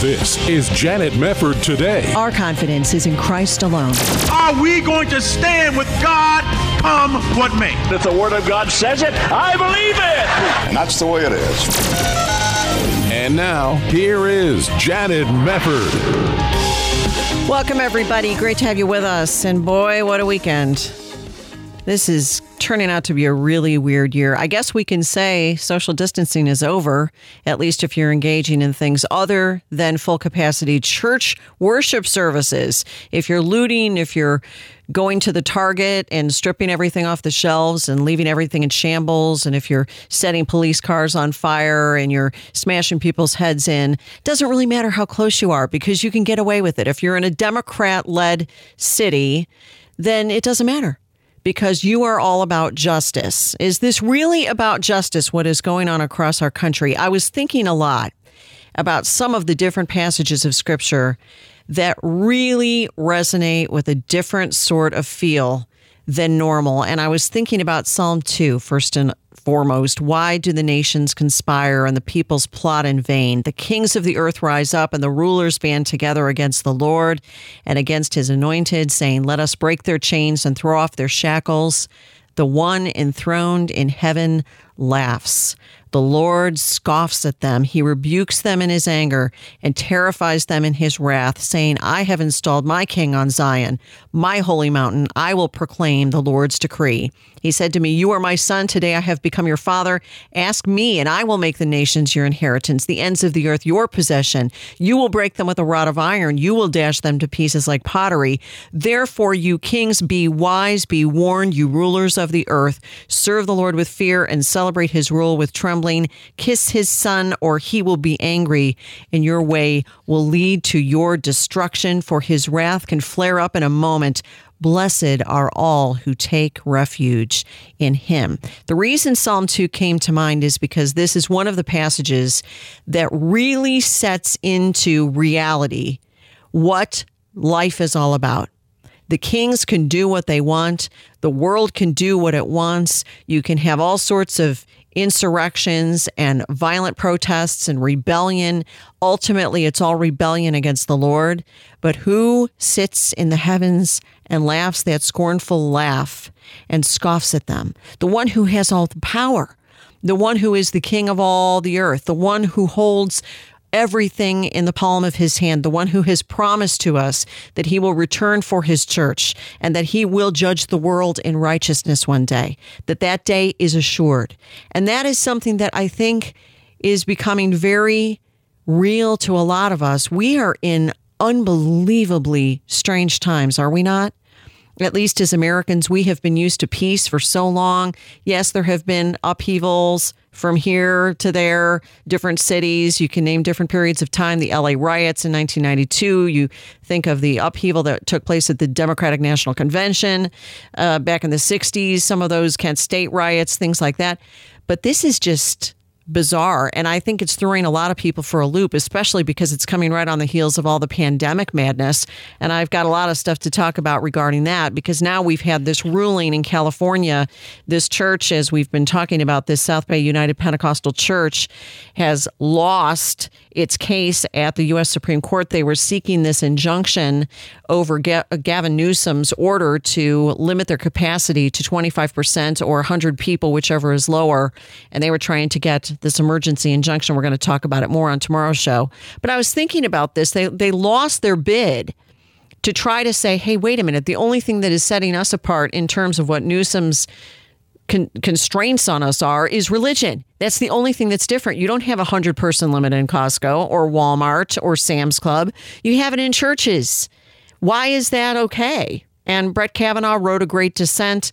This is Janet Mefford today. Our confidence is in Christ alone. Are we going to stand with God come what may? If the Word of God says it, I believe it. And that's the way it is. And now, here is Janet Mefford. Welcome, everybody. Great to have you with us. And boy, what a weekend. This is turning out to be a really weird year. I guess we can say social distancing is over, at least if you're engaging in things other than full capacity church worship services. If you're looting, if you're going to the Target and stripping everything off the shelves and leaving everything in shambles, and if you're setting police cars on fire and you're smashing people's heads in, doesn't really matter how close you are because you can get away with it. If you're in a Democrat led city, then it doesn't matter because you are all about justice. Is this really about justice, what is going on across our country? I was thinking a lot about some of the different passages of scripture that really resonate with a different sort of feel than normal. And I was thinking about Psalm 2, first and foremost. Why do the nations conspire and the peoples plot in vain? The kings of the earth rise up and the rulers band together against the Lord and against his anointed, saying, Let us break their chains and throw off their shackles. The one enthroned in heaven laughs. The Lord scoffs at them. He rebukes them in his anger and terrifies them in his wrath, saying, I have installed my king on Zion, my holy mountain. I will proclaim the Lord's decree. He said to me, You are my son. Today I have become your father. Ask me, and I will make the nations your inheritance, the ends of the earth your possession. You will break them with a rod of iron. You will dash them to pieces like pottery. Therefore, you kings, be wise, be warned, you rulers of the earth. Serve the Lord with fear and celebrate his rule with trembling. Kiss his son, or he will be angry, and your way will lead to your destruction, for his wrath can flare up in a moment. Blessed are all who take refuge in him. The reason Psalm 2 came to mind is because this is one of the passages that really sets into reality what life is all about. The kings can do what they want. The world can do what it wants. You can have all sorts of insurrections and violent protests and rebellion. Ultimately, it's all rebellion against the Lord. But who sits in the heavens and laughs that scornful laugh and scoffs at them? The one who has all the power, the one who is the king of all the earth, the one who holds everything in the palm of his hand, the one who has promised to us that he will return for his church and that he will judge the world in righteousness one day, that that day is assured. And that is something that I think is becoming very real to a lot of us. We are in unbelievably strange times, are we not? At least as Americans, we have been used to peace for so long. Yes, there have been upheavals from here to there, different cities. You can name different periods of time. The LA riots in 1992. You think of the upheaval that took place at the Democratic National Convention uh, back in the 60s, some of those Kent State riots, things like that. But this is just bizarre. And I think it's throwing a lot of people for a loop, especially because it's coming right on the heels of all the pandemic madness. And I've got a lot of stuff to talk about regarding that because now we've had this ruling in California. This church, as we've been talking about, this South Bay United Pentecostal Church has lost its case at the U.S. Supreme Court. They were seeking this injunction over Gavin Newsom's order to limit their capacity to 25% or 100 people, whichever is lower. And they were trying to get this emergency injunction. We're going to talk about it more on tomorrow's show. But I was thinking about this. They, they lost their bid to try to say, hey, wait a minute. The only thing that is setting us apart in terms of what Newsom's con- constraints on us are is religion. That's the only thing that's different. You don't have a hundred person limit in Costco or Walmart or Sam's Club. You have it in churches. Why is that okay? And Brett Kavanaugh wrote a great dissent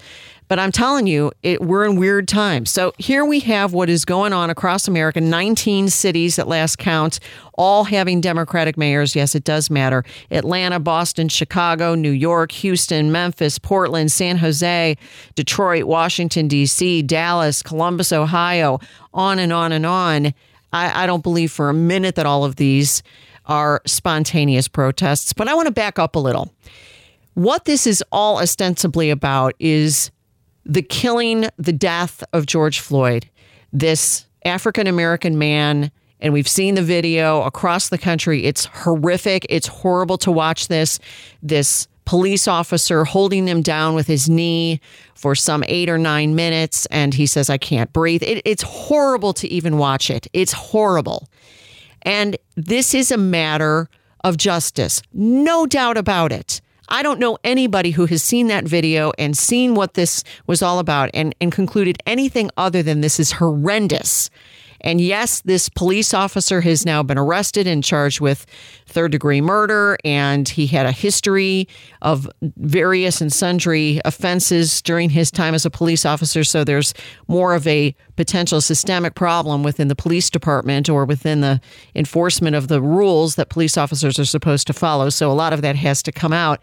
But I'm telling you, it, we're in weird times. So here we have what is going on across America 19 cities at last count, all having Democratic mayors. Yes, it does matter. Atlanta, Boston, Chicago, New York, Houston, Memphis, Portland, San Jose, Detroit, Washington, D.C., Dallas, Columbus, Ohio, on and on and on. I, I don't believe for a minute that all of these are spontaneous protests, but I want to back up a little. What this is all ostensibly about is the killing, the death of George Floyd, this African American man. And we've seen the video across the country. It's horrific. It's horrible to watch this. This police officer holding him down with his knee for some eight or nine minutes. And he says, I can't breathe. It, it's horrible to even watch it. It's horrible. And this is a matter of justice. No doubt about it. I don't know anybody who has seen that video and seen what this was all about and, and concluded anything other than this is horrendous. And yes, this police officer has now been arrested and charged with third degree murder. And he had a history of various and sundry offenses during his time as a police officer. So there's more of a potential systemic problem within the police department or within the enforcement of the rules that police officers are supposed to follow. So a lot of that has to come out.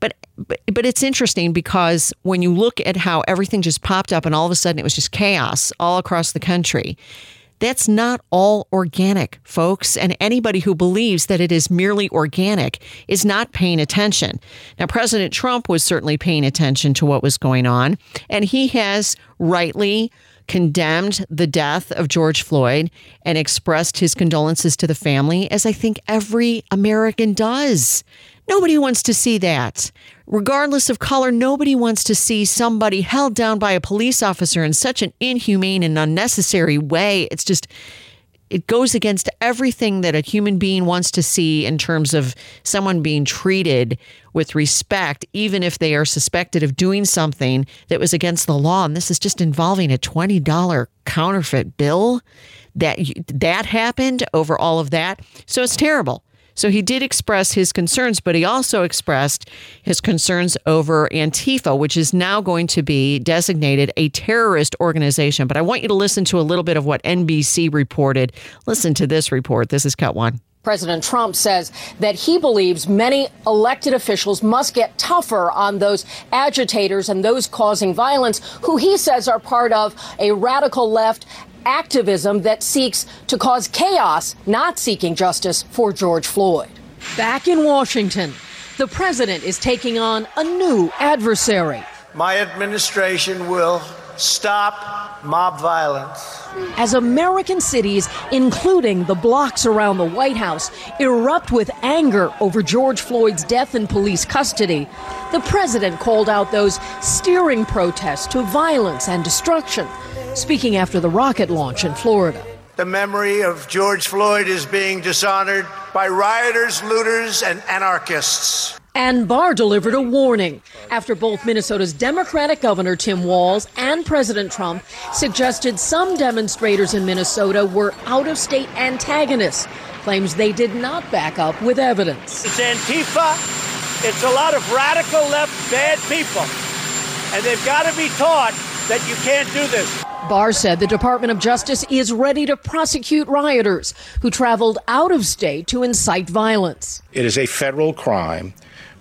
But but, but it's interesting because when you look at how everything just popped up and all of a sudden it was just chaos all across the country that's not all organic, folks. And anybody who believes that it is merely organic is not paying attention. Now, President Trump was certainly paying attention to what was going on, and he has rightly condemned the death of George Floyd and expressed his condolences to the family, as I think every American does. Nobody wants to see that. Regardless of color, nobody wants to see somebody held down by a police officer in such an inhumane and unnecessary way. It's just, it goes against everything that a human being wants to see in terms of someone being treated with respect, even if they are suspected of doing something that was against the law. And this is just involving a $20 counterfeit bill that that happened over all of that. So it's terrible. So he did express his concerns, but he also expressed his concerns over Antifa, which is now going to be designated a terrorist organization. But I want you to listen to a little bit of what NBC reported. Listen to this report. This is cut one. President Trump says that he believes many elected officials must get tougher on those agitators and those causing violence, who he says are part of a radical left activism that seeks to cause chaos, not seeking justice for George Floyd. Back in Washington, the president is taking on a new adversary. My administration will stop mob violence. As American cities, including the blocks around the White House, erupt with anger over George Floyd's death in police custody, the president called out those steering protests to violence and destruction speaking after the rocket launch in Florida. The memory of George Floyd is being dishonored by rioters, looters, and anarchists. And Barr delivered a warning after both Minnesota's Democratic Governor Tim Walz and President Trump suggested some demonstrators in Minnesota were out of state antagonists, claims they did not back up with evidence. It's Antifa, it's a lot of radical left bad people, and they've got to be taught that you can't do this. Barr said the Department of Justice is ready to prosecute rioters who traveled out of state to incite violence. It is a federal crime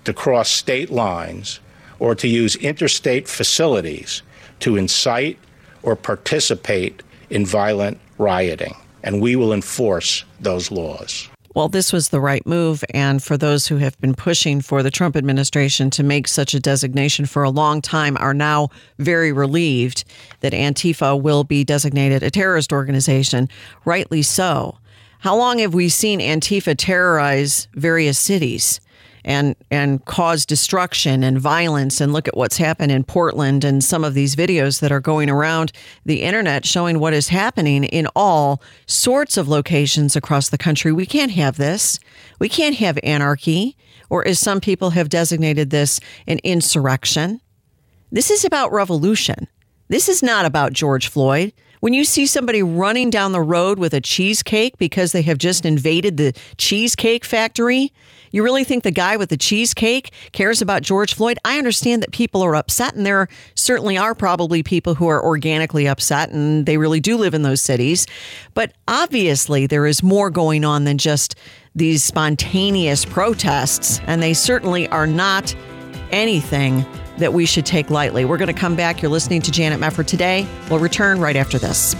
to cross state lines or to use interstate facilities to incite or participate in violent rioting, and we will enforce those laws well, this was the right move. And for those who have been pushing for the Trump administration to make such a designation for a long time, are now very relieved that Antifa will be designated a terrorist organization. Rightly so. How long have we seen Antifa terrorize various cities? And and cause destruction and violence and look at what's happened in Portland and some of these videos that are going around the internet showing what is happening in all sorts of locations across the country. We can't have this. We can't have anarchy or as some people have designated this an insurrection. This is about revolution. This is not about George Floyd. When you see somebody running down the road with a cheesecake because they have just invaded the cheesecake factory, you really think the guy with the cheesecake cares about George Floyd? I understand that people are upset, and there certainly are probably people who are organically upset, and they really do live in those cities. But obviously, there is more going on than just these spontaneous protests, and they certainly are not anything that we should take lightly. We're going to come back. You're listening to Janet Mefford today. We'll return right after this.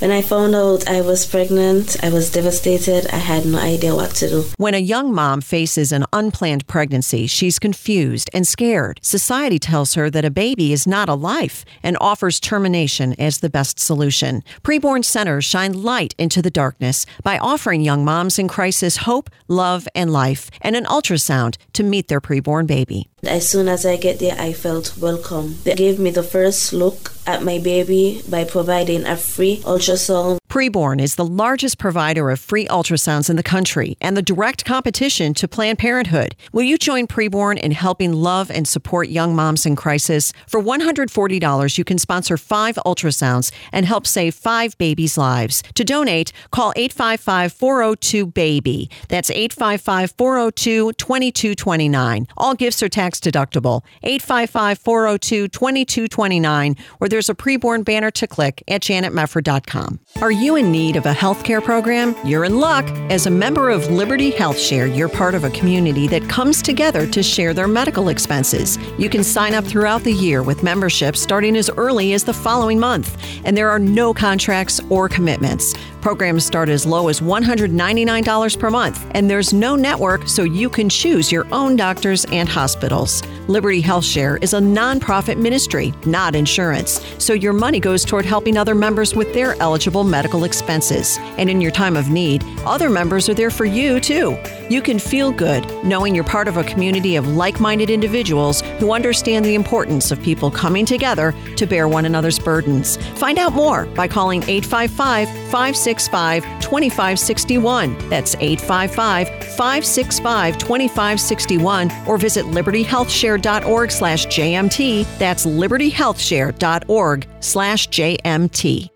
When I found out I was pregnant, I was devastated. I had no idea what to do. When a young mom faces an unplanned pregnancy, she's confused and scared. Society tells her that a baby is not a life and offers termination as the best solution. Preborn centers shine light into the darkness by offering young moms in crisis hope, love, and life, and an ultrasound to meet their preborn baby. As soon as I get there, I felt welcome. They gave me the first look at my baby by providing a free ultrasound. Preborn is the largest provider of free ultrasounds in the country and the direct competition to Planned Parenthood. Will you join Preborn in helping love and support young moms in crisis? For $140, you can sponsor five ultrasounds and help save five babies' lives. To donate, call 855 402 BABY. That's 855 402 2229. All gifts are tax deductible. 855 402 2229, or there's a preborn banner to click at janetmefford.com. Are you in need of a healthcare program? You're in luck. As a member of Liberty Health Share, you're part of a community that comes together to share their medical expenses. You can sign up throughout the year with membership starting as early as the following month, and there are no contracts or commitments. Programs start as low as $199 per month, and there's no network, so you can choose your own doctors and hospitals. Liberty Health Share is a nonprofit ministry, not insurance, so your money goes toward helping other members with their eligible medical expenses. And in your time of need, other members are there for you too. You can feel good knowing you're part of a community of like minded individuals who understand the importance of people coming together to bear one another's burdens. Find out more by calling 855 565 2561. That's 855 565 2561 or visit libertyhealthshare.org slash JMT. That's libertyhealthshare.org slash JMT.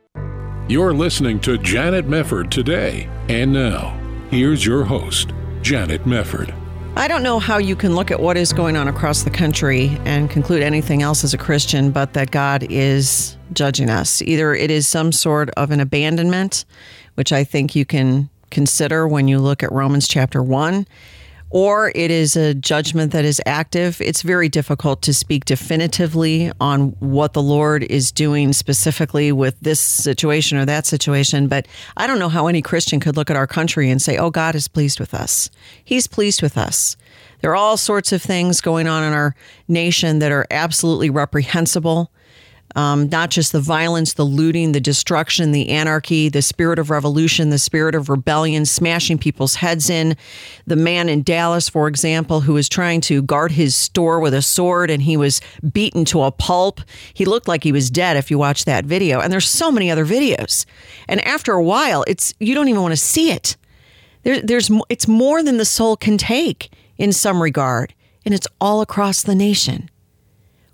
You're listening to Janet Mefford today. And now, here's your host, Janet Mefford. I don't know how you can look at what is going on across the country and conclude anything else as a Christian but that God is judging us. Either it is some sort of an abandonment, which I think you can consider when you look at Romans chapter 1, or it is a judgment that is active. It's very difficult to speak definitively on what the Lord is doing specifically with this situation or that situation, but I don't know how any Christian could look at our country and say, oh, God is pleased with us. He's pleased with us. There are all sorts of things going on in our nation that are absolutely reprehensible. Um, not just the violence, the looting, the destruction, the anarchy, the spirit of revolution, the spirit of rebellion, smashing people's heads in. The man in Dallas, for example, who was trying to guard his store with a sword and he was beaten to a pulp. He looked like he was dead if you watch that video. And there's so many other videos. And after a while, it's you don't even want to see it. There, there's it's more than the soul can take in some regard, and it's all across the nation.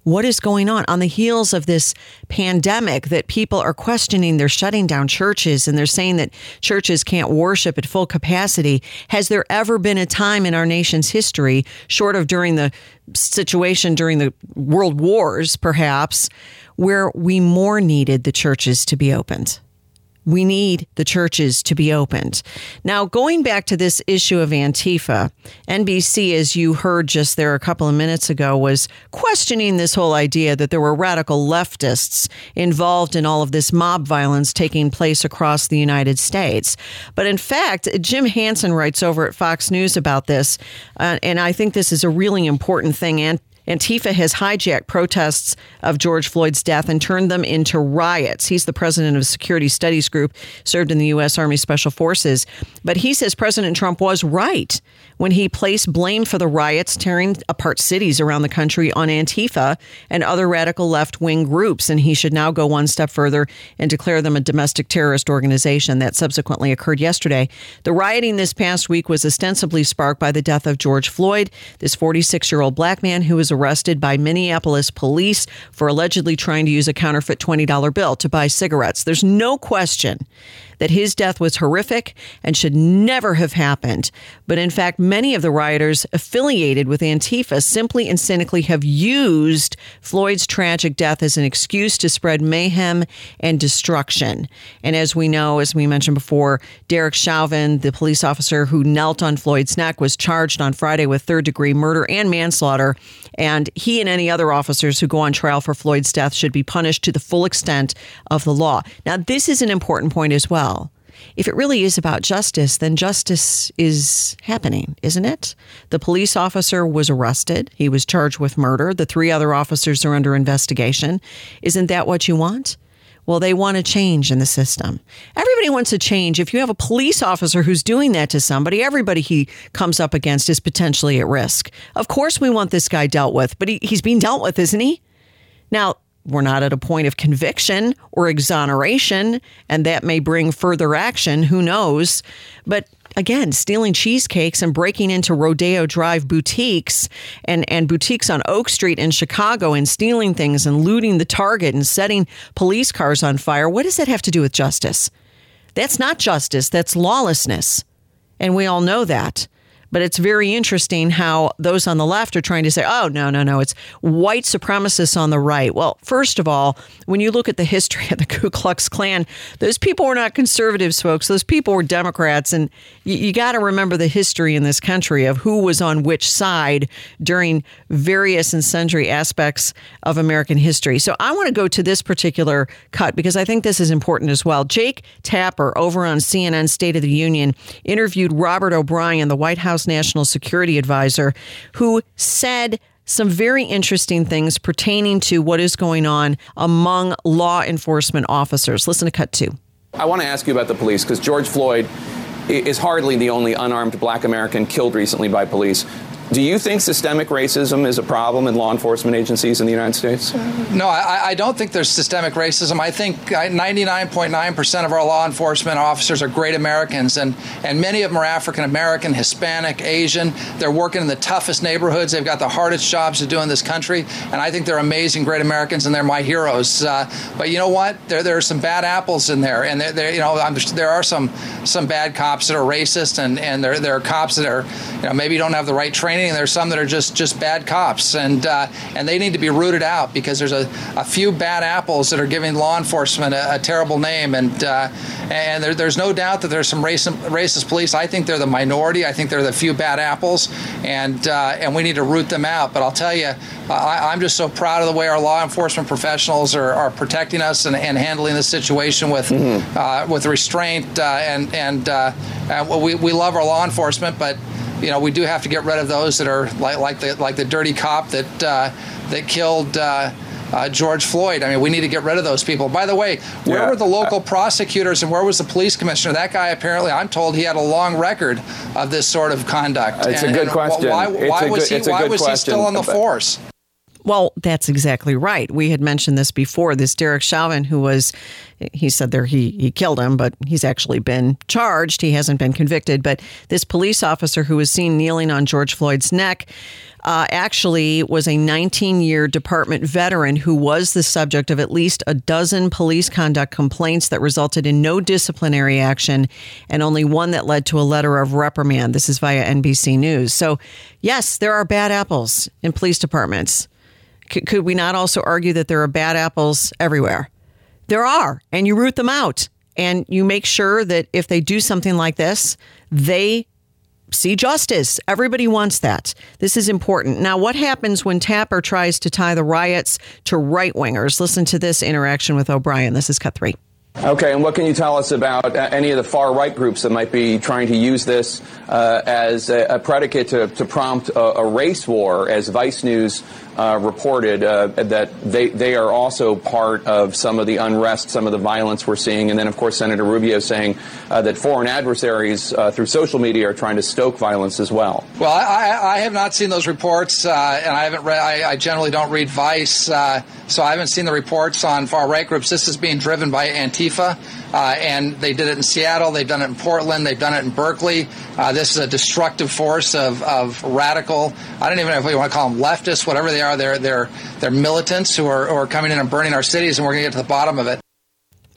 What is going on on the heels of this pandemic that people are questioning? They're shutting down churches and they're saying that churches can't worship at full capacity. Has there ever been a time in our nation's history, short of during the situation during the world wars, perhaps, where we more needed the churches to be opened? We need the churches to be opened. Now, going back to this issue of Antifa, NBC, as you heard just there a couple of minutes ago, was questioning this whole idea that there were radical leftists involved in all of this mob violence taking place across the United States. But in fact, Jim Hansen writes over at Fox News about this, uh, and I think this is a really important thing. And Antifa has hijacked protests of George Floyd's death and turned them into riots. He's the president of security studies group, served in the U.S. Army Special Forces. But he says President Trump was right when he placed blame for the riots tearing apart cities around the country on Antifa and other radical left wing groups. And he should now go one step further and declare them a domestic terrorist organization. That subsequently occurred yesterday. The rioting this past week was ostensibly sparked by the death of George Floyd, this 46 year old black man who was arrested by Minneapolis police for allegedly trying to use a counterfeit $20 bill to buy cigarettes. There's no question that his death was horrific and should never have happened. But in fact, many of the rioters affiliated with Antifa simply and cynically have used Floyd's tragic death as an excuse to spread mayhem and destruction. And as we know, as we mentioned before, Derek Chauvin, the police officer who knelt on Floyd's neck, was charged on Friday with third degree murder and manslaughter. And he and any other officers who go on trial for Floyd's death should be punished to the full extent of the law. Now, this is an important point as well. If it really is about justice, then justice is happening, isn't it? The police officer was arrested. He was charged with murder. The three other officers are under investigation. Isn't that what you want? Well, they want a change in the system. Everybody wants a change. If you have a police officer who's doing that to somebody, everybody he comes up against is potentially at risk. Of course, we want this guy dealt with, but he, he's being dealt with, isn't he? Now, we're not at a point of conviction or exoneration, and that may bring further action. Who knows? But again, stealing cheesecakes and breaking into Rodeo Drive boutiques and, and boutiques on Oak Street in Chicago and stealing things and looting the Target and setting police cars on fire. What does that have to do with justice? That's not justice, that's lawlessness. And we all know that. But it's very interesting how those on the left are trying to say, oh, no, no, no, it's white supremacists on the right. Well, first of all, when you look at the history of the Ku Klux Klan, those people were not conservatives, folks. Those people were Democrats. And you, you got to remember the history in this country of who was on which side during various and sundry aspects of American history. So I want to go to this particular cut because I think this is important as well. Jake Tapper over on CNN State of the Union interviewed Robert O'Brien, the White House House National Security Advisor, who said some very interesting things pertaining to what is going on among law enforcement officers. Listen to cut two. I want to ask you about the police because George Floyd is hardly the only unarmed black American killed recently by police. Do you think systemic racism is a problem in law enforcement agencies in the United States? No, I, I don't think there's systemic racism. I think 99.9% of our law enforcement officers are great Americans, and, and many of them are African American, Hispanic, Asian. They're working in the toughest neighborhoods. They've got the hardest jobs to do in this country, and I think they're amazing, great Americans, and they're my heroes. Uh, but you know what? There, there are some bad apples in there, and there, you know, I'm, there are some some bad cops that are racist, and, and there, there are cops that are, you know, maybe don't have the right training and there's some that are just just bad cops, and uh, and they need to be rooted out because there's a, a few bad apples that are giving law enforcement a, a terrible name, and uh, and there, there's no doubt that there's some racist, racist police. I think they're the minority. I think they're the few bad apples, and uh, and we need to root them out. But I'll tell you, I, am just so proud of the way our law enforcement professionals are, are protecting us and, and handling the situation with mm-hmm. uh, with restraint uh, and and, uh, and we, we love our law enforcement, but you know, we do have to get rid of those that are like, like the like the dirty cop that uh, that killed. Uh, uh, George Floyd. I mean, we need to get rid of those people. By the way, where yeah. were the local prosecutors and where was the police commissioner? That guy apparently, I'm told, he had a long record of this sort of conduct. It's and, a good question. Why, why was good, he? Why was he still on the force? Well, that's exactly right. We had mentioned this before. This Derek Chauvin, who was, he said there he, he killed him, but he's actually been charged. He hasn't been convicted. But this police officer who was seen kneeling on George Floyd's neck uh, actually was a 19 year department veteran who was the subject of at least a dozen police conduct complaints that resulted in no disciplinary action and only one that led to a letter of reprimand. This is via NBC News. So, yes, there are bad apples in police departments could we not also argue that there are bad apples everywhere? There are, and you root them out. And you make sure that if they do something like this, they see justice. Everybody wants that. This is important. Now, what happens when Tapper tries to tie the riots to right wingers? Listen to this interaction with O'Brien. This is cut three. Okay, and what can you tell us about uh, any of the far right groups that might be trying to use this uh, as a, a, predicate to, to prompt a, a, race war, as Vice News uh, reported uh, that they, they are also part of some of the unrest, some of the violence we're seeing. And then, of course, Senator Rubio saying uh, that foreign adversaries uh, through social media are trying to stoke violence as well. Well, I, I have not seen those reports, uh, and I haven't read. I, I, generally don't read Vice, uh, so I haven't seen the reports on far right groups. This is being driven by Antifa. And they did it in Seattle, they've done it in Portland, they've done it in Berkeley. This is a destructive force of, of radical, I don't even know if we want to call them leftists, whatever they are, they're, they're, they're militants who are, who are coming in and burning our cities, and we're going to get to the bottom of it.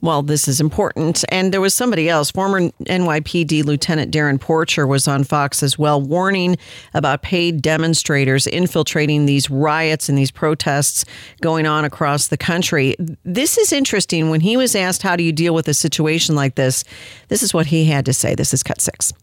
Well, this is important. And there was somebody else, former NYPD Lieutenant Darren Porcher was on Fox as well, warning about paid demonstrators infiltrating these riots and these protests going on across the country. This is interesting. When he was asked, How do you deal with a situation like this? This is what he had to say. This is cut six.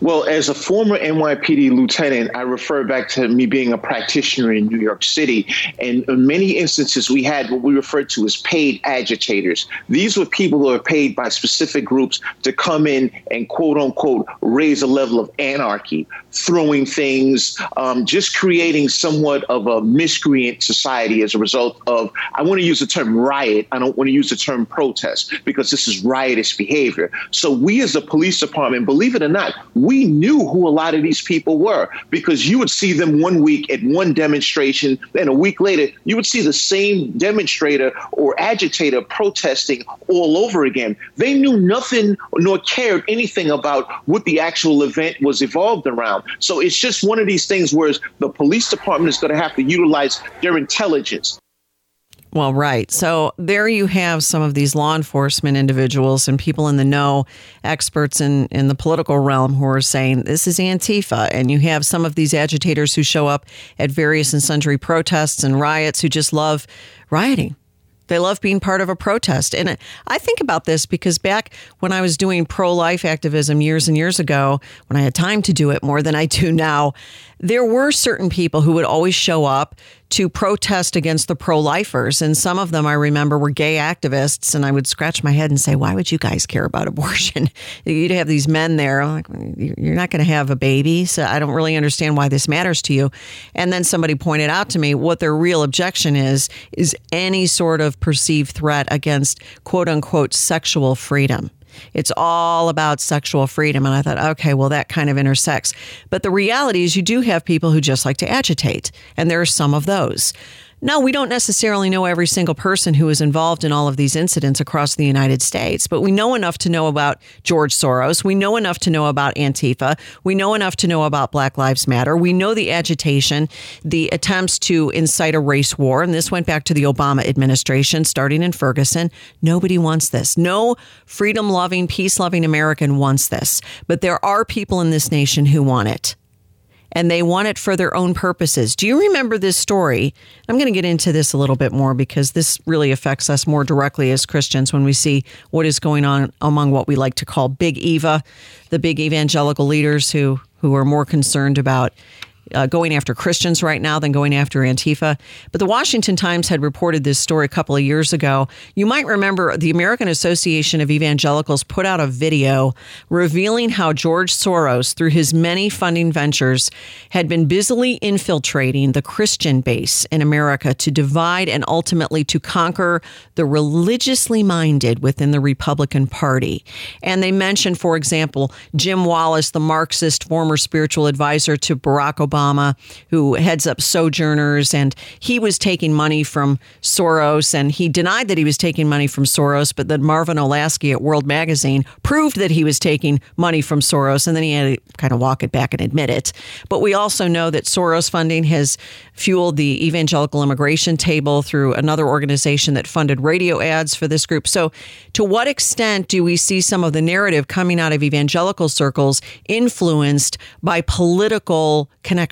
Well, as a former NYPD lieutenant, I refer back to me being a practitioner in New York City. And in many instances, we had what we referred to as paid agitators. These were people who are paid by specific groups to come in and quote unquote raise a level of anarchy, throwing things, um, just creating somewhat of a miscreant society as a result of, I want to use the term riot. I don't want to use the term protest because this is riotous behavior. So we as a police department, believe it or not, we knew who a lot of these people were because you would see them one week at one demonstration, then a week later, you would see the same demonstrator or agitator protesting all over again. They knew nothing nor cared anything about what the actual event was evolved around. So it's just one of these things where the police department is going to have to utilize their intelligence well, right. So there you have some of these law enforcement individuals and people in the know, experts in, in the political realm who are saying this is Antifa. And you have some of these agitators who show up at various and sundry protests and riots who just love rioting. They love being part of a protest. And I think about this because back when I was doing pro life activism years and years ago, when I had time to do it more than I do now, there were certain people who would always show up to protest against the pro lifers. And some of them I remember were gay activists. And I would scratch my head and say, why would you guys care about abortion? You'd have these men there, like, you're not going to have a baby. So I don't really understand why this matters to you. And then somebody pointed out to me what their real objection is, is any sort of perceived threat against quote unquote sexual freedom. It's all about sexual freedom. And I thought, okay, well, that kind of intersects. But the reality is, you do have people who just like to agitate, and there are some of those. No, we don't necessarily know every single person who is involved in all of these incidents across the United States, but we know enough to know about George Soros. We know enough to know about Antifa. We know enough to know about Black Lives Matter. We know the agitation, the attempts to incite a race war. And this went back to the Obama administration, starting in Ferguson. Nobody wants this. No freedom loving, peace loving American wants this. But there are people in this nation who want it and they want it for their own purposes. Do you remember this story? I'm going to get into this a little bit more because this really affects us more directly as Christians when we see what is going on among what we like to call big Eva, the big evangelical leaders who who are more concerned about uh, going after Christians right now than going after Antifa. But the Washington Times had reported this story a couple of years ago. You might remember the American Association of Evangelicals put out a video revealing how George Soros, through his many funding ventures, had been busily infiltrating the Christian base in America to divide and ultimately to conquer the religiously minded within the Republican Party. And they mentioned, for example, Jim Wallis, the Marxist former spiritual advisor to Barack Obama Obama, who heads up Sojourners, and he was taking money from Soros, and he denied that he was taking money from Soros, but then Marvin Olasky at World Magazine proved that he was taking money from Soros, and then he had to kind of walk it back and admit it. But we also know that Soros funding has fueled the evangelical immigration table through another organization that funded radio ads for this group. So, to what extent do we see some of the narrative coming out of evangelical circles influenced by political connections?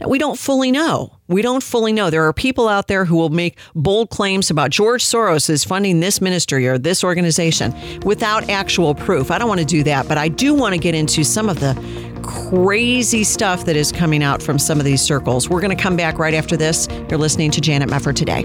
Now, we don't fully know. We don't fully know. There are people out there who will make bold claims about George Soros is funding this ministry or this organization without actual proof. I don't want to do that, but I do want to get into some of the crazy stuff that is coming out from some of these circles. We're going to come back right after this. You're listening to Janet Mefford today.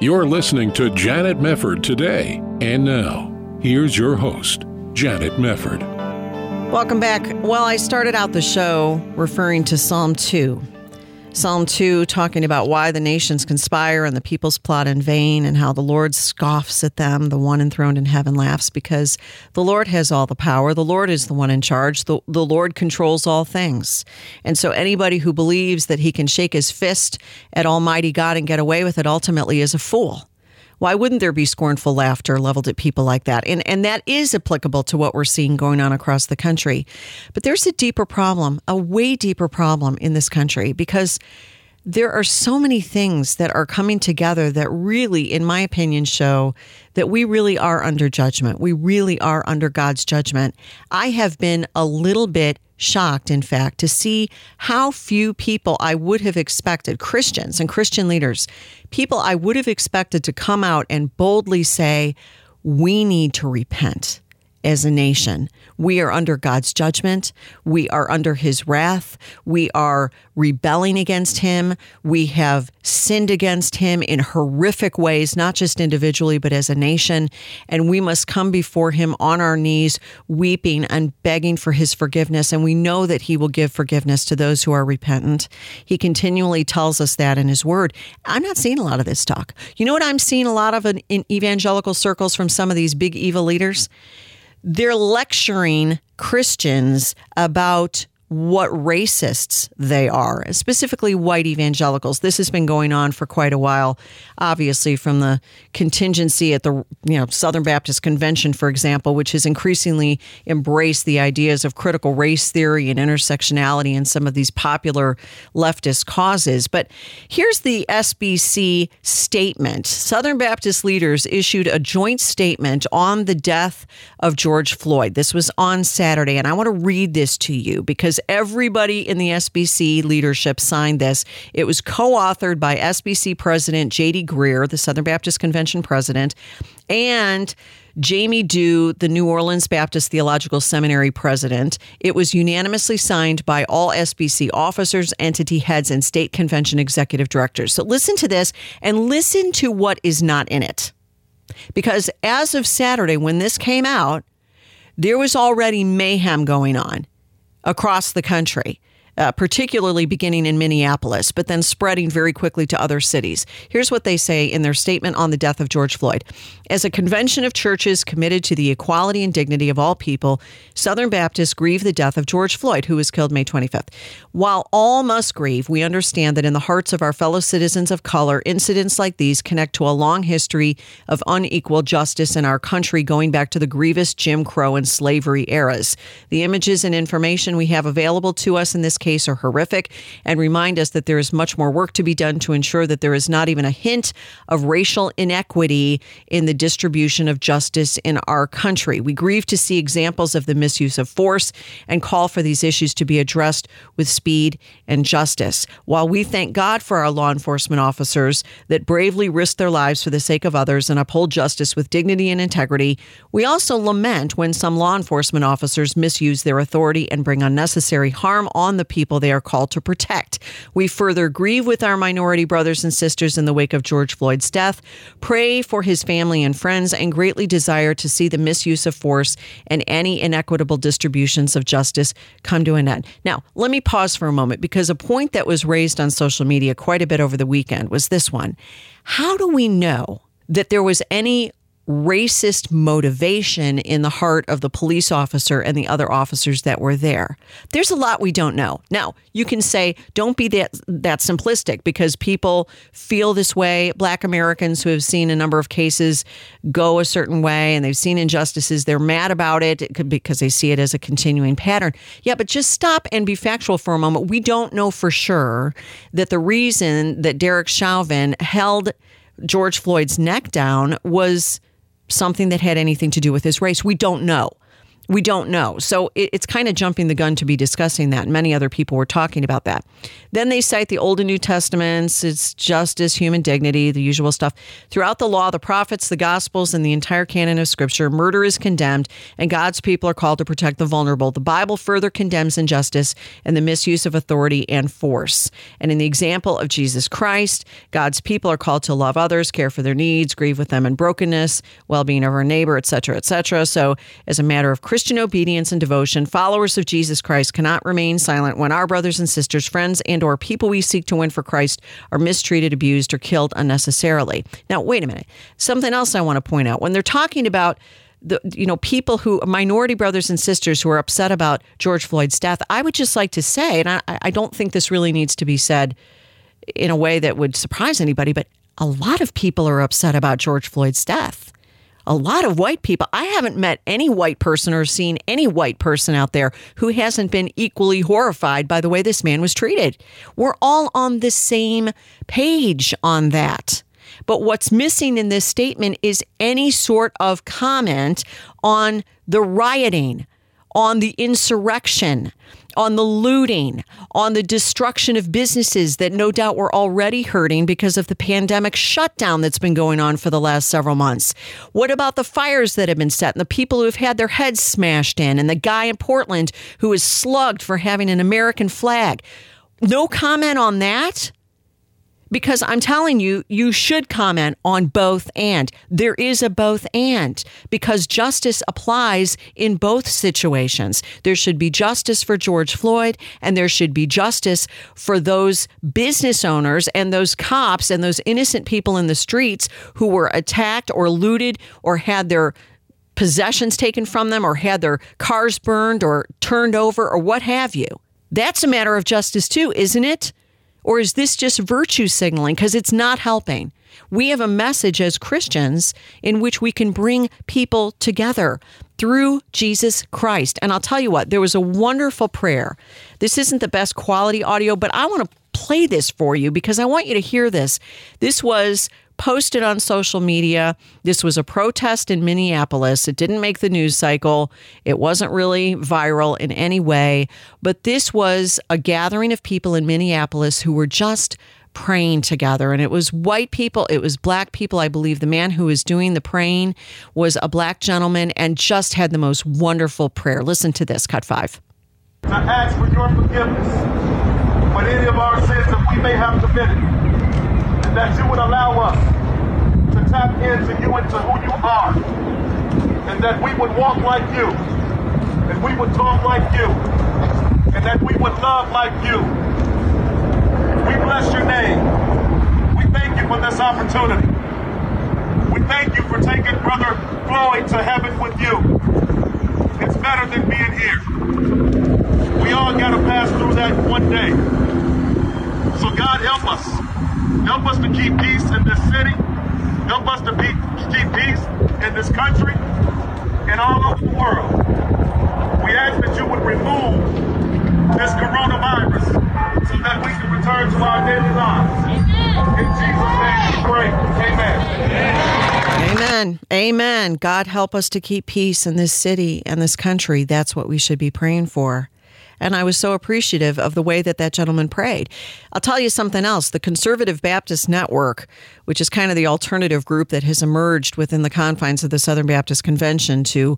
You're listening to Janet Mefford today. And now, here's your host, Janet Mefford. Welcome back. Well, I started out the show referring to Psalm 2. Psalm 2 talking about why the nations conspire and the peoples plot in vain and how the Lord scoffs at them. The one enthroned in heaven laughs because the Lord has all the power. The Lord is the one in charge. The, the Lord controls all things. And so anybody who believes that he can shake his fist at Almighty God and get away with it ultimately is a fool. Why wouldn't there be scornful laughter leveled at people like that? And and that is applicable to what we're seeing going on across the country. But there's a deeper problem, a way deeper problem in this country because there are so many things that are coming together that really, in my opinion, show that we really are under judgment. We really are under God's judgment. I have been a little bit shocked, in fact, to see how few people I would have expected, Christians and Christian leaders, people I would have expected to come out and boldly say, we need to repent as a nation. We are under God's judgment. We are under his wrath. We are rebelling against him. We have sinned against him in horrific ways, not just individually, but as a nation. And we must come before him on our knees, weeping and begging for his forgiveness. And we know that he will give forgiveness to those who are repentant. He continually tells us that in his word. I'm not seeing a lot of this talk. You know what I'm seeing a lot of in, evangelical circles from some of these big Eva leaders? They're lecturing Christians about what racists they are, specifically white evangelicals. This has been going on for quite a while, obviously from the contingency at the you know Southern Baptist Convention, for example, which has increasingly embraced the ideas of critical race theory and intersectionality in some of these popular leftist causes. But here's the SBC statement. Southern Baptist leaders issued a joint statement on the death of George Floyd. This was on Saturday, and I want to read this to you because because everybody in the SBC leadership signed this. It was co authored by SBC President J.D. Greear, the Southern Baptist Convention president, and Jamie Dew, the New Orleans Baptist Theological Seminary president. It was unanimously signed by all SBC officers, entity heads, and state convention executive directors. So listen to this and listen to what is not in it. Because as of Saturday, when this came out, there was already mayhem going on across the country uh, particularly beginning in Minneapolis, but then spreading very quickly to other cities. Here's what they say in their statement on the death of George Floyd. As a convention of churches committed to the equality and dignity of all people, Southern Baptists grieve the death of George Floyd, who was killed May 25th. While all must grieve, we understand that in the hearts of our fellow citizens of color, incidents like these connect to a long history of unequal justice in our country going back to the grievous Jim Crow and slavery eras. The images and information we have available to us in this case are horrific and remind us that there is much more work to be done to ensure that there is not even a hint of racial inequity in the distribution of justice in our country. We grieve to see examples of the misuse of force and call for these issues to be addressed with speed and justice. While we thank God for our law enforcement officers that bravely risk their lives for the sake of others and uphold justice with dignity and integrity, we also lament when some law enforcement officers misuse their authority and bring unnecessary harm on the people they are called to protect. We further grieve with our minority brothers and sisters in the wake of George Floyd's death, pray for his family and friends, and greatly desire to see the misuse of force and any inequitable distributions of justice come to an end. Now, let me pause for a moment because a point that was raised on social media quite a bit over the weekend was this one. How do we know that there was any racist motivation in the heart of the police officer and the other officers that were there. There's a lot we don't know. Now, you can say don't be that that simplistic because people feel this way. Black Americans who have seen a number of cases go a certain way and they've seen injustices, they're mad about it because they see it as a continuing pattern. Yeah, but just stop and be factual for a moment. We don't know for sure that the reason that Derek Chauvin held George Floyd's neck down was something that had anything to do with his race. We don't know. We don't know. So it, it's kind of jumping the gun to be discussing that. Many other people were talking about that. Then they cite the Old and New Testaments. It's justice, human dignity, the usual stuff. Throughout the law, the prophets, the gospels, and the entire canon of scripture, murder is condemned, and God's people are called to protect the vulnerable. The Bible further condemns injustice and the misuse of authority and force. And in the example of Jesus Christ, God's people are called to love others, care for their needs, grieve with them in brokenness, well being of our neighbor, etc., etc. So, as a matter of Christian obedience and devotion, followers of Jesus Christ cannot remain silent when our brothers and sisters, friends, and or people we seek to win for Christ are mistreated, abused, or killed unnecessarily. Now, wait a minute. Something else I want to point out. When they're talking about the you know people who minority brothers and sisters who are upset about George Floyd's death, I would just like to say, and I, I don't think this really needs to be said in a way that would surprise anybody, but a lot of people are upset about George Floyd's death a lot of white people. I haven't met any white person or seen any white person out there who hasn't been equally horrified by the way this man was treated. We're all on the same page on that. But what's missing in this statement is any sort of comment on the rioting, on the insurrection, on the looting, on the destruction of businesses that no doubt were already hurting because of the pandemic shutdown that's been going on for the last several months? What about the fires that have been set and the people who have had their heads smashed in and the guy in Portland who was slugged for having an American flag? No comment on that? Because I'm telling you, you should comment on both and. There is a both and because justice applies in both situations. There should be justice for George Floyd and there should be justice for those business owners and those cops and those innocent people in the streets who were attacked or looted or had their possessions taken from them or had their cars burned or turned over or what have you. That's a matter of justice too, isn't it? Or is this just virtue signaling? Because it's not helping. We have a message as Christians in which we can bring people together through Jesus Christ. And I'll tell you what, there was a wonderful prayer. This isn't the best quality audio, but I want to play this for you because I want you to hear this. This was posted on social media. This was a protest in Minneapolis. It didn't make the news cycle, it wasn't really viral in any way, but this was a gathering of people in Minneapolis who were just praying together. And it was white people, it was black people. I believe the man who was doing the praying was a black gentleman and just had the most wonderful prayer. Listen to this, cut five. To ask for your forgiveness for any of our sins that we may have committed that you would allow us to tap into you and to who you are, and that we would walk like you, and we would talk like you, and that we would love like you. We bless your name. We thank you for this opportunity. We thank you for taking Brother Floyd to heaven with you. It's better than being here. We all got to pass through that one day. So God help us. Help us to keep peace in this city. Help us to be, keep peace in this country and all over the world. We ask that you would remove this coronavirus so that we can return to our daily lives. In Jesus' name we pray. Amen. Amen. Amen. God help us to keep peace in this city and this country. That's what we should be praying for. And I was so appreciative of the way that that gentleman prayed. I'll tell you something else. The Conservative Baptist Network, which is kind of the alternative group that has emerged within the confines of the Southern Baptist Convention to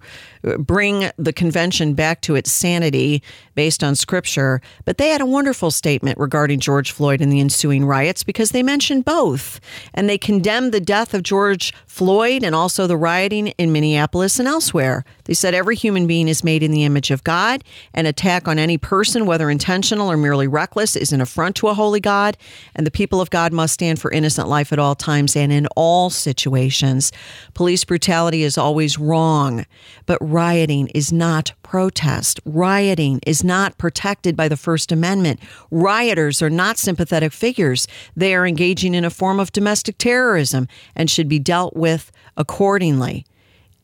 bring the convention back to its sanity based on scripture. But they had a wonderful statement regarding George Floyd and the ensuing riots because they mentioned both. And they condemned the death of George Floyd and also the rioting in Minneapolis and elsewhere. They said every human being is made in the image of God. An attack on any person, whether intentional or merely reckless, is an affront to a holy God. And the people of God must stand for innocent life at all times and in all situations. Police brutality is always wrong, but rioting is not protest. Rioting is not protected by the First Amendment. Rioters are not sympathetic figures. They are engaging in a form of domestic terrorism and should be dealt with accordingly.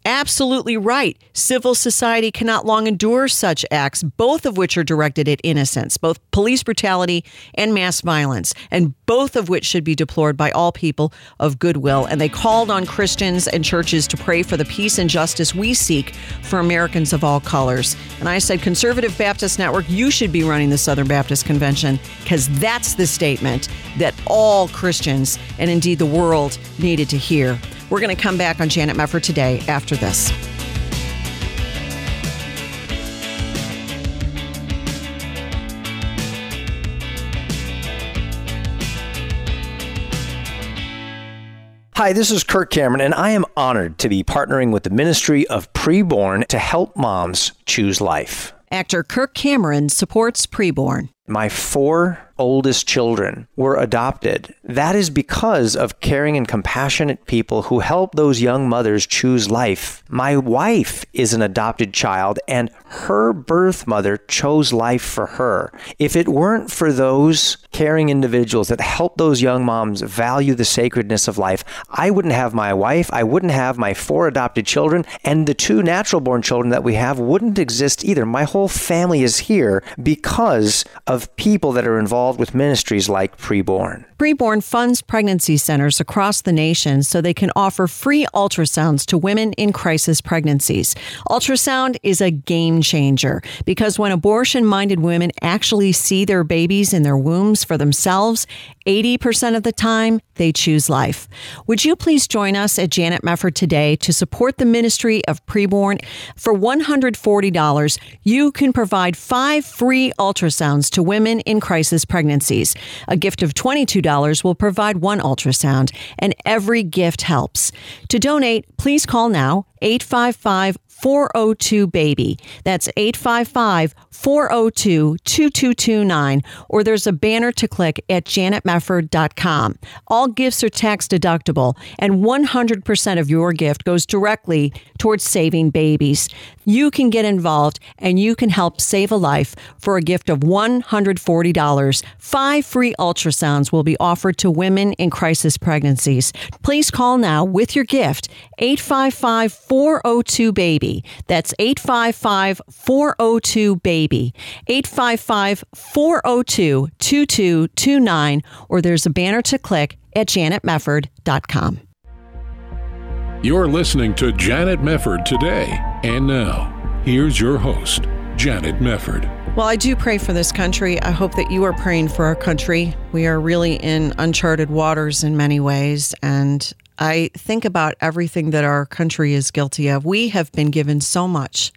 Absolutely right. Civil society cannot long endure such acts, both of which are directed at innocents, both police brutality and mass violence, and both of which should be deplored by all people of goodwill. And they called on Christians and churches to pray for the peace and justice we seek for Americans of all colors. And I said, Conservative Baptist Network, you should be running the Southern Baptist Convention because that's the statement that all Christians and indeed the world needed to hear. We're going to come back on Janet Mefford today after this. Hi, this is Kirk Cameron, and I am honored to be partnering with the Ministry of Preborn to help moms choose life. Actor Kirk Cameron supports Preborn. My four oldest children were adopted. That is because of caring and compassionate people who help those young mothers choose life. My wife is an adopted child, and her birth mother chose life for her. If it weren't for those caring individuals that help those young moms value the sacredness of life, I wouldn't have my wife, I wouldn't have my four adopted children, and the two natural born children that we have wouldn't exist either. My whole family is here because of people that are involved with ministries like Preborn. Preborn funds pregnancy centers across the nation so they can offer free ultrasounds to women in crisis pregnancies. Ultrasound is a game changer because when abortion minded women actually see their babies in their wombs for themselves, 80% of the time, they choose life. Would you please join us at Janet Mefford today to support the ministry of preborn? For $140, you can provide five free ultrasounds to women in crisis pregnancies. A gift of $22 will provide one ultrasound, and every gift helps. To donate, please call now 855 402 baby. That's 855 402 2229, or there's a banner to click at janetmefford.com. All gifts are tax deductible, and 100% of your gift goes directly towards saving babies. You can get involved and you can help save a life for a gift of $140. Five free ultrasounds will be offered to women in crisis pregnancies. Please call now with your gift 855 402 baby. That's 855 402 baby. 855 402 2229, or there's a banner to click at janetmefford.com. You're listening to Janet Mefford today. And now, here's your host, Janet Mefford. Well, I do pray for this country. I hope that you are praying for our country. We are really in uncharted waters in many ways. And I think about everything that our country is guilty of. We have been given so much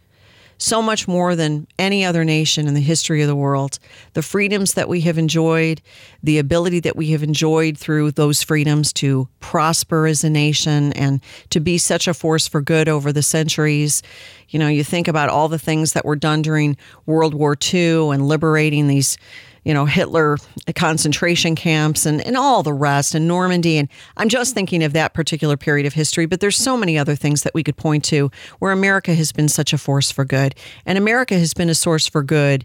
so much more than any other nation in the history of the world. The freedoms that we have enjoyed, the ability that we have enjoyed through those freedoms to prosper as a nation and to be such a force for good over the centuries. You know, you think about all the things that were done during World War II and liberating these you know, Hitler concentration camps and, and all the rest and Normandy. And I'm just thinking of that particular period of history, but there's so many other things that we could point to where America has been such a force for good. And America has been a source for good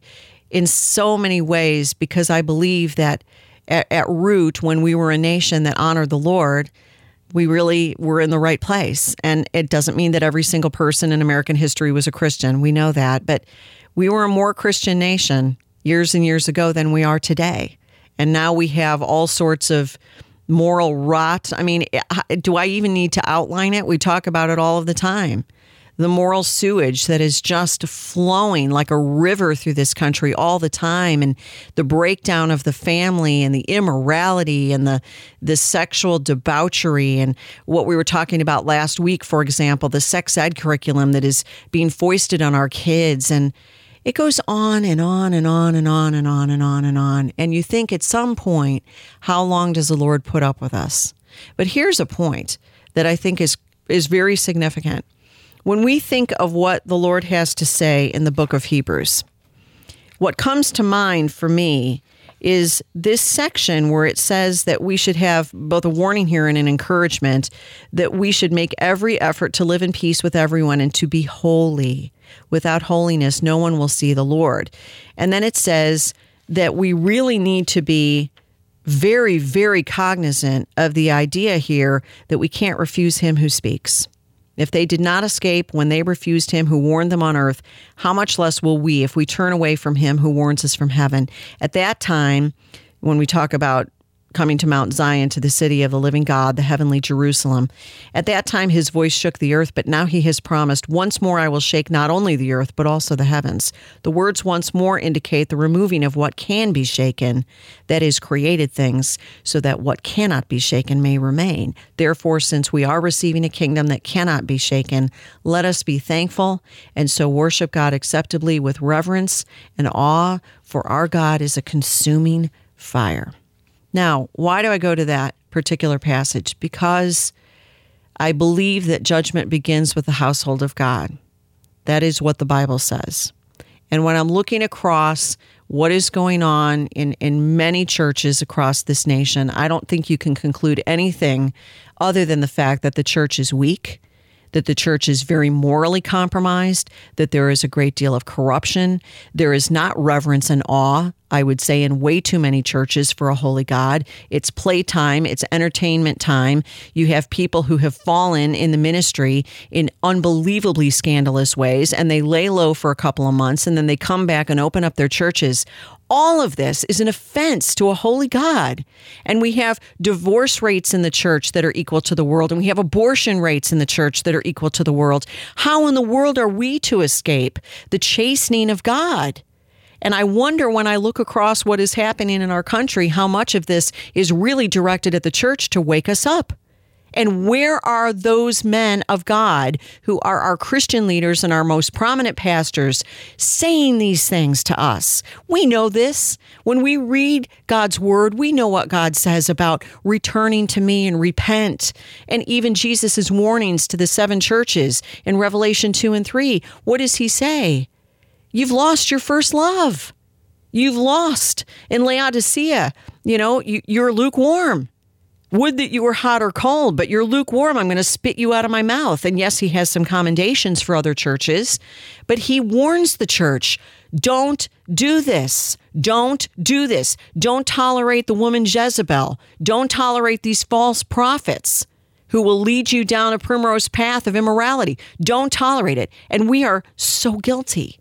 in so many ways because I believe that at, at root, when we were a nation that honored the Lord, we really were in the right place. And it doesn't mean that every single person in American history was a Christian. We know that. But we were a more Christian nation years and years ago than we are today. And now we have all sorts of moral rot. I mean, eh, do I even need to outline it? We talk about it all of the time. The moral sewage that is just flowing like a river through this country all the time, and the breakdown of the family, and the immorality, and the the sexual debauchery, and what we were talking about last week, for example, the sex ed curriculum that is being foisted on our kids, and it goes on and on and on and on and on and on and on. And you think at some point, how long does the Lord put up with us? But here's a point that I think is is very significant. When we think of what the Lord has to say in the book of Hebrews, what comes to mind for me is this section where it says that we should have both a warning here and an encouragement that we should make every effort to live in peace with everyone and to be holy. Without holiness, no one will see the Lord. And then it says that we really need to be very, very cognizant of the idea here that we can't refuse him who speaks. If they did not escape when they refused him who warned them on earth, how much less will we if we turn away from him who warns us from heaven? At that time, when we talk about coming to Mount Zion, to the city of the living God, the heavenly Jerusalem. At that time, his voice shook the earth, but now he has promised, Once more I will shake not only the earth, but also the heavens. The words once more indicate the removing of what can be shaken, that is, created things, so that what cannot be shaken may remain. Therefore, since we are receiving a kingdom that cannot be shaken, let us be thankful and so worship God acceptably with reverence and awe, for our God is a consuming fire. Now, why do I go to that particular passage? Because I believe that judgment begins with the household of God. That is what the Bible says. And when I'm looking across what is going on in, in many churches across this nation, I don't think you can conclude anything other than the fact that the church is weak that the church is very morally compromised, that there is a great deal of corruption. There is not reverence and awe, I would say, in way too many churches for a holy God. It's playtime, it's entertainment time. You have people who have fallen in the ministry in unbelievably scandalous ways, and they lay low for a couple of months, and then they come back and open up their churches all of this is an offense to a holy God. And we have divorce rates in the church that are equal to the world, and we have abortion rates in the church that are equal to the world. How in the world are we to escape the chastening of God? And I wonder when I look across what is happening in our country, how much of this is really directed at the church to wake us up. And where are those men of God who are our Christian leaders and our most prominent pastors saying these things to us? We know this. When we read God's word, we know what God says about returning to me and repent. And even Jesus' warnings to the seven churches in Revelation 2 and 3. What does he say? You've lost your first love. You've lost in Laodicea. You know, you're lukewarm. Would that you were hot or cold, but you're lukewarm. I'm going to spit you out of my mouth. And yes, he has some commendations for other churches, but he warns the church don't do this. Don't do this. Don't tolerate the woman Jezebel. Don't tolerate these false prophets who will lead you down a primrose path of immorality. Don't tolerate it. And we are so guilty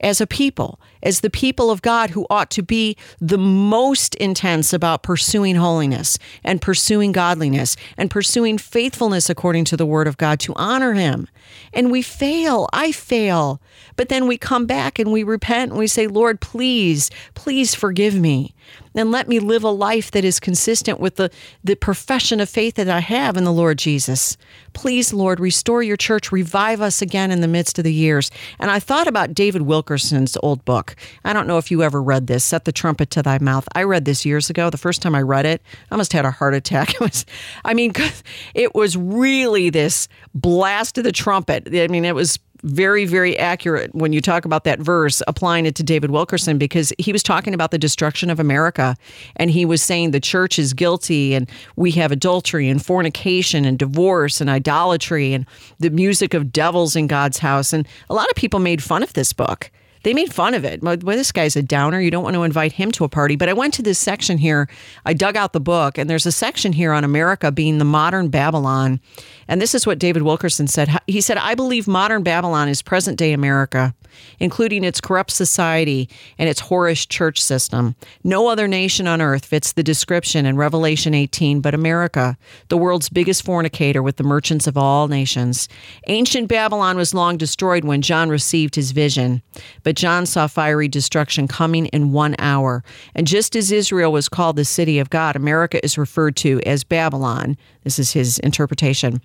as a people, as the people of God who ought to be the most intense about pursuing holiness and pursuing godliness and pursuing faithfulness according to the word of God to honor him. And we fail. I fail. But then we come back and we repent and we say, Lord, please, please forgive me and let me live a life that is consistent with the, the profession of faith that I have in the Lord Jesus. Please, Lord, restore your church, revive us again in the midst of the years. And I thought about David Wilkerson's old book. I don't know if you ever read this, Set the Trumpet to Thy Mouth. I read this years ago. The first time I read it, I almost had a heart attack. It was, I mean, it was really this blast of the trumpet. I mean, it was very, very accurate when you talk about that verse, applying it to David Wilkerson, because he was talking about the destruction of America. And he was saying the church is guilty and we have adultery and fornication and divorce and idolatry and the music of devils in God's house. And a lot of people made fun of this book they made fun of it. Well, this guy's a downer. You don't want to invite him to a party. But I went to this section here. I dug out the book, and there's a section here on America being the modern Babylon. And this is what David Wilkerson said. He said, I believe modern Babylon is present day America including its corrupt society and its whorish church system. No other nation on earth fits the description in Revelation 18 but America, the world's biggest fornicator with the merchants of all nations. Ancient Babylon was long destroyed when John received his vision, but John saw fiery destruction coming in one hour. And just as Israel was called the city of God, America is referred to as Babylon. This is his interpretation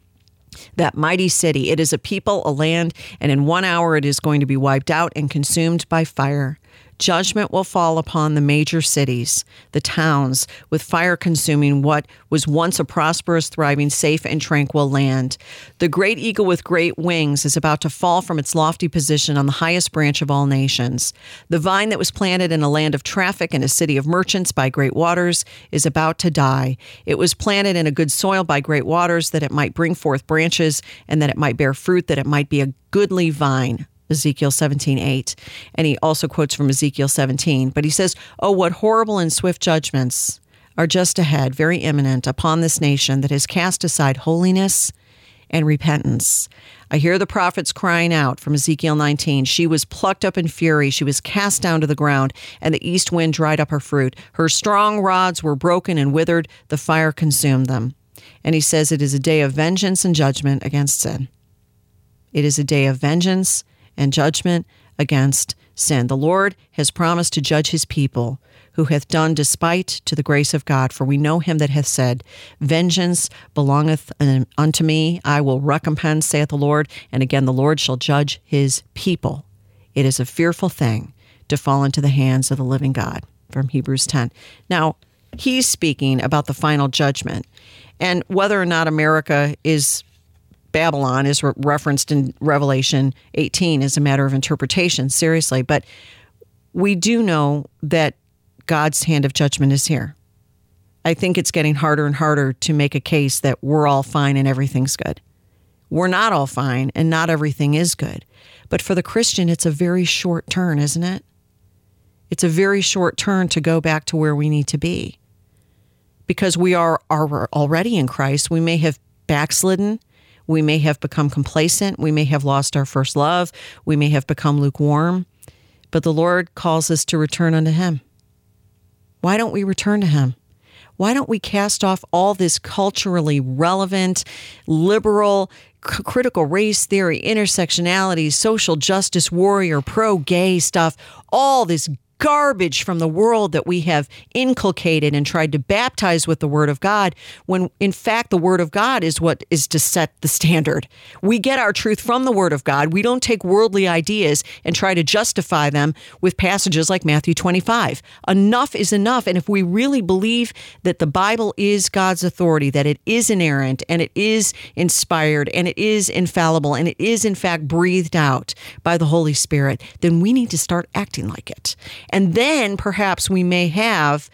that mighty city. It is a people, a land, and in one hour it is going to be wiped out and consumed by fire. Judgment will fall upon the major cities, the towns, with fire consuming what was once a prosperous, thriving, safe, and tranquil land. The great eagle with great wings is about to fall from its lofty position on the highest branch of all nations. The vine that was planted in a land of traffic and a city of merchants by great waters is about to die. It was planted in a good soil by great waters that it might bring forth branches and that it might bear fruit, that it might be a goodly vine. Ezekiel 17, 8. And he also quotes from Ezekiel 17. But he says, Oh, what horrible and swift judgments are just ahead, very imminent, upon this nation that has cast aside holiness and repentance. I hear the prophets crying out from Ezekiel 19. She was plucked up in fury. She was cast down to the ground, and the east wind dried up her fruit. Her strong rods were broken and withered. The fire consumed them. And he says it is a day of vengeance and judgment against sin. It is a day of vengeance and judgment against sin. The Lord has promised to judge his people who hath done despite to the grace of God. For we know him that hath said, Vengeance belongeth unto me, I will recompense, saith the Lord. And again, the Lord shall judge his people. It is a fearful thing to fall into the hands of the living God. From Hebrews 10. Now, he's speaking about the final judgment and whether or not America is Babylon is re- referenced in Revelation 18 as a matter of interpretation, seriously. But we do know that God's hand of judgment is here. I think it's getting harder and harder to make a case that we're all fine and everything's good. We're not all fine and not everything is good. But for the Christian, it's a very short turn, isn't it? It's a very short turn to go back to where we need to be. Because we are, are already in Christ, we may have backslidden, we may have become complacent, we may have lost our first love, we may have become lukewarm, but the Lord calls us to return unto Him. Why don't we return to Him? Why don't we cast off all this culturally relevant, liberal, c- critical race theory, intersectionality, social justice warrior, pro gay stuff, all this garbage from the world that we have inculcated and tried to baptize with the Word of God, when in fact the Word of God is what is to set the standard. We get our truth from the Word of God. We don't take worldly ideas and try to justify them with passages like Matthew 25. Enough is enough. And if we really believe that the Bible is God's authority, that it is inerrant and it is inspired and it is infallible and it is in fact breathed out by the Holy Spirit, then we need to start acting like it. And then perhaps we may have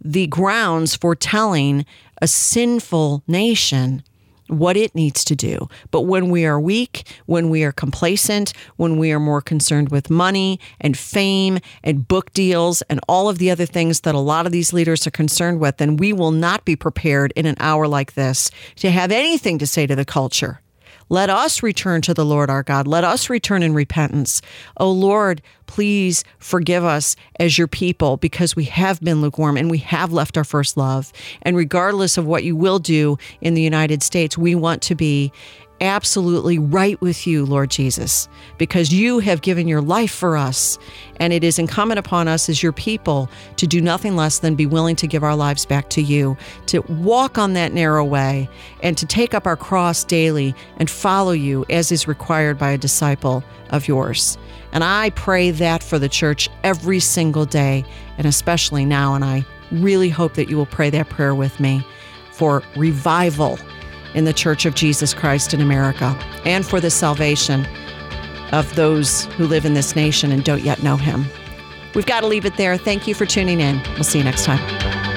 the grounds for telling a sinful nation what it needs to do. But when we are weak, when we are complacent, when we are more concerned with money and fame and book deals and all of the other things that a lot of these leaders are concerned with, then we will not be prepared in an hour like this to have anything to say to the culture. Let us return to the Lord our God. Let us return in repentance. O Lord, please forgive us as your people because we have been lukewarm and we have left our first love. And regardless of what you will do in the United States, we want to be absolutely right with you, Lord Jesus, because you have given your life for us. And it is incumbent upon us as your people to do nothing less than be willing to give our lives back to you, to walk on that narrow way, and to take up our cross daily and follow you as is required by a disciple of yours. And I pray that for the church every single day, and especially now. And I really hope that you will pray that prayer with me for revival in the Church of Jesus Christ in America and for the salvation of those who live in this nation and don't yet know him. We've got to leave it there. Thank you for tuning in. We'll see you next time.